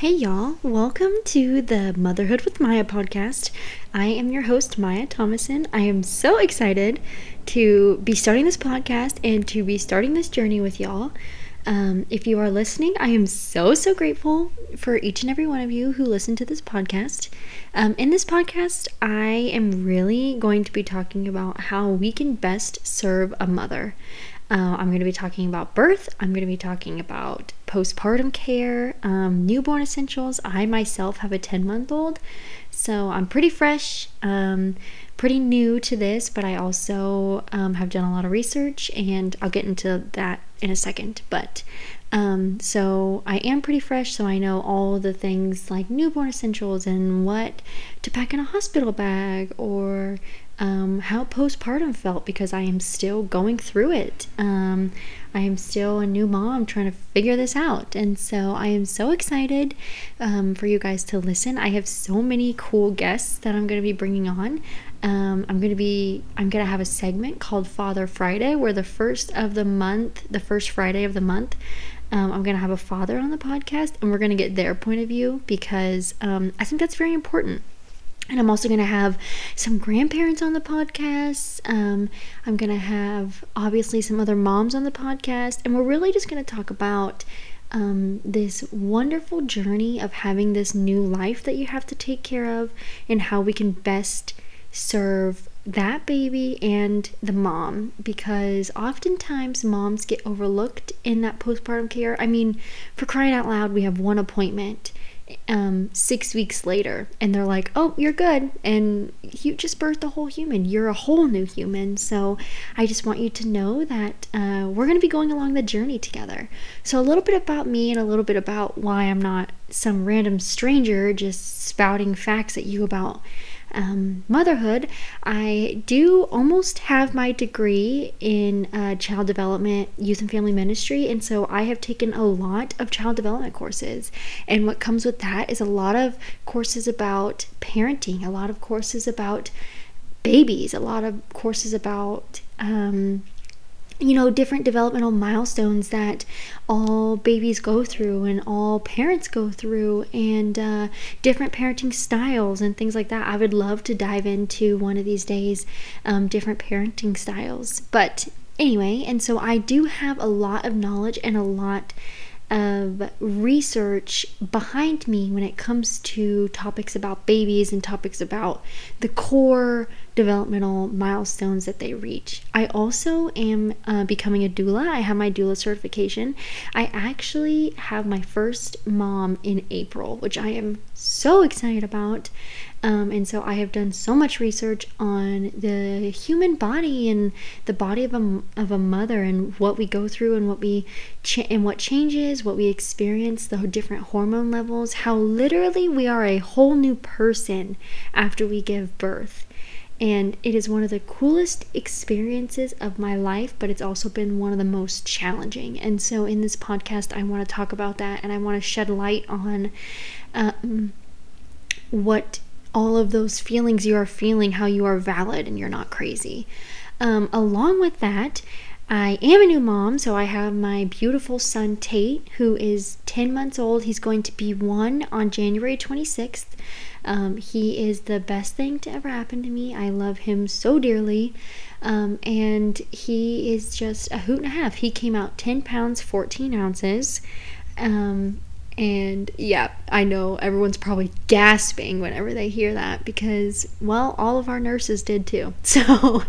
Hey, y'all. Welcome to the Motherhood with Mya podcast. I am your host, Mya Thomason. I am so excited to be starting this podcast and to be starting this journey with y'all. Um, if you are listening, I am so, so grateful for each and every one of you who listen to this podcast. Um, in this podcast, I am really going to be talking about how we can best serve a mother. Uh, I'm going to be talking about birth. I'm going to be talking about postpartum care, um, newborn essentials. I myself have a 10 month old, so I'm pretty fresh, um, pretty new to this, but I also um, have done a lot of research, and I'll get into that in a second. But um, so I am pretty fresh, so I know all the things like newborn essentials and what to pack in a hospital bag or um, how postpartum felt because I am still going through it. Um, I am still a new mom trying to figure this out. And so I am so excited um, for you guys to listen. I have so many cool guests that I'm going to be bringing on. Um, I'm going to be, I'm going to have a segment called Father Friday where the first of the month, the first Friday of the month, um, I'm going to have a father on the podcast and we're going to get their point of view because um, I think that's very important. And I'm also going to have some grandparents on the podcast. Um, I'm going to have obviously some other moms on the podcast. And we're really just going to talk about um, this wonderful journey of having this new life that you have to take care of and how we can best serve that baby and the mom because oftentimes moms get overlooked in that postpartum care. I mean, for crying out loud, we have one appointment um, six weeks later and they're like, oh, you're good. And you just birthed a whole human. You're a whole new human. So I just want you to know that uh, we're going to be going along the journey together. So, a little bit about me and a little bit about why I'm not some random stranger just spouting facts at you about um, motherhood, I do almost have my degree in uh, child development, youth and family ministry, and so I have taken a lot of child development courses. And what comes with that is a lot of courses about parenting, a lot of courses about babies, a lot of courses about um, you know, different developmental milestones that all babies go through and all parents go through, and uh, different parenting styles and things like that. I would love to dive into one of these days, um, different parenting styles. But anyway, and so I do have a lot of knowledge and a lot of research behind me when it comes to topics about babies and topics about the core developmental milestones that they reach. I also am uh, becoming a doula. I have my doula certification. I actually have my first mom in April, which I am so excited about. Um, and so I have done so much research on the human body and the body of a, of a mother and what we go through and what we cha- and what changes, what we experience, the different hormone levels, how literally we are a whole new person after we give birth. And it is one of the coolest experiences of my life, but it's also been one of the most challenging. And so, in this podcast, I want to talk about that and I want to shed light on um, what all of those feelings you are feeling, how you are valid and you're not crazy. Um, along with that, I am a new mom, so I have my beautiful son Tate, who is 10 months old. He's going to be one on January 26th. Um, he is the best thing to ever happen to me. I love him so dearly. Um, and he is just a hoot and a half. He came out 10 pounds, 14 ounces. Um, and yeah, I know everyone's probably gasping whenever they hear that because, well, all of our nurses did too. So,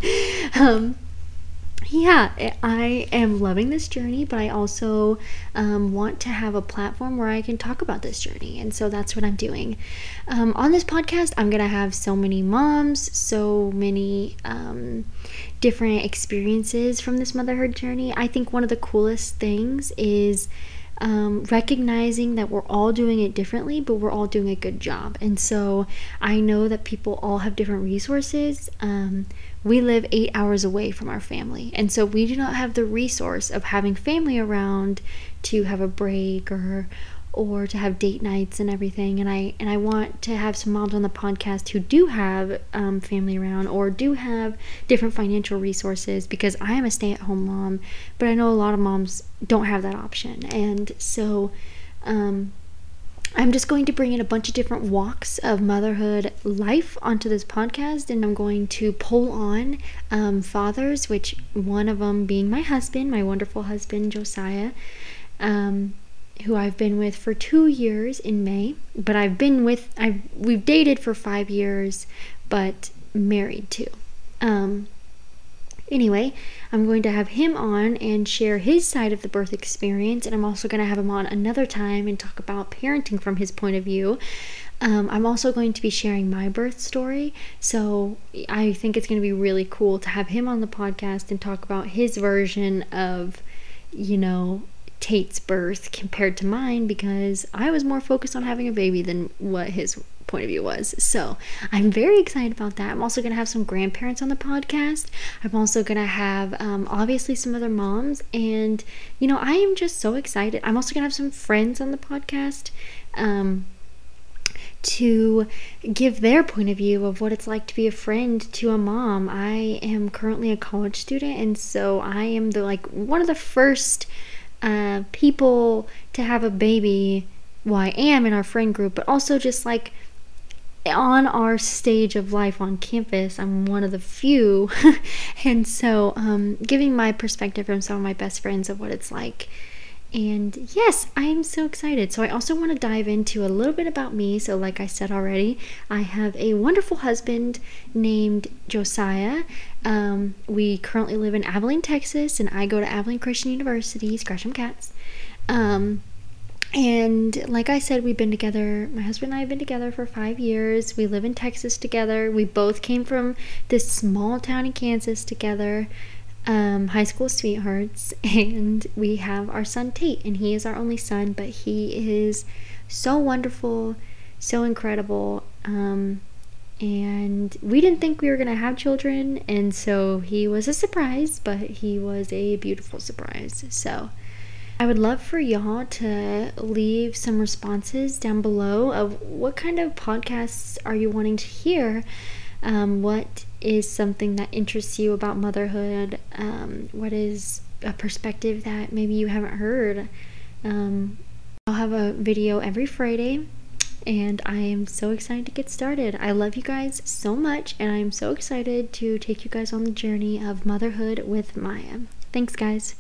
um, yeah, I am loving this journey, but I also um, want to have a platform where I can talk about this journey. And so that's what I'm doing. Um, on this podcast, I'm going to have so many moms, so many um, different experiences from this motherhood journey. I think one of the coolest things is um, recognizing that we're all doing it differently, but we're all doing a good job. And so I know that people all have different resources. Um, we live eight hours away from our family, and so we do not have the resource of having family around to have a break or or to have date nights and everything and i and i want to have some moms on the podcast who do have um, family around or do have different financial resources because i am a stay-at-home mom but i know a lot of moms don't have that option and so um, I'm just going to bring in a bunch of different walks of motherhood life onto this podcast, and I'm going to pull on um, fathers, which one of them being my husband, my wonderful husband, Josiah. Um, who I've been with for two years in May, but I've been with I've we've dated for five years, but married too. Um, anyway, I'm going to have him on and share his side of the birth experience, and I'm also going to have him on another time and talk about parenting from his point of view. Um, I'm also going to be sharing my birth story, so I think it's going to be really cool to have him on the podcast and talk about his version of, you know, Tate's birth compared to mine because I was more focused on having a baby than what his point of view was. So I'm very excited about that. I'm also going to have some grandparents on the podcast. I'm also going to have um, obviously some other moms. And, you know, I am just so excited. I'm also going to have some friends on the podcast. Um, to give their point of view of what it's like to be a friend to a mom. I am currently a college student, and so I am the like one of the first uh, people to have a baby. Well, I am in our friend group, but also just like on our stage of life on campus, I'm one of the few. and so, um, giving my perspective from some of my best friends of what it's like. And yes, I am so excited. So, I also want to dive into a little bit about me. So, like I said already, I have a wonderful husband named Josiah. Um, we currently live in Abilene, Texas, and I go to Abilene Christian University, 'em Cats. Um, and like I said, we've been together, my husband and I have been together for five years. We live in Texas together. We both came from this small town in Kansas together, um, high school sweethearts. And we have our son Tate, and he is our only son, but he is so wonderful, so incredible. Um, and we didn't think we were going to have children, and so he was a surprise, but he was a beautiful surprise. So, I would love for y'all to leave some responses down below of what kind of podcasts are you wanting to hear. Um, what is something that interests you about motherhood? Um, what is a perspective that maybe you haven't heard? Um, I'll have a video every Friday, and I am so excited to get started. I love you guys so much, and I'm so excited to take you guys on the journey of motherhood with Mya. Thanks, guys.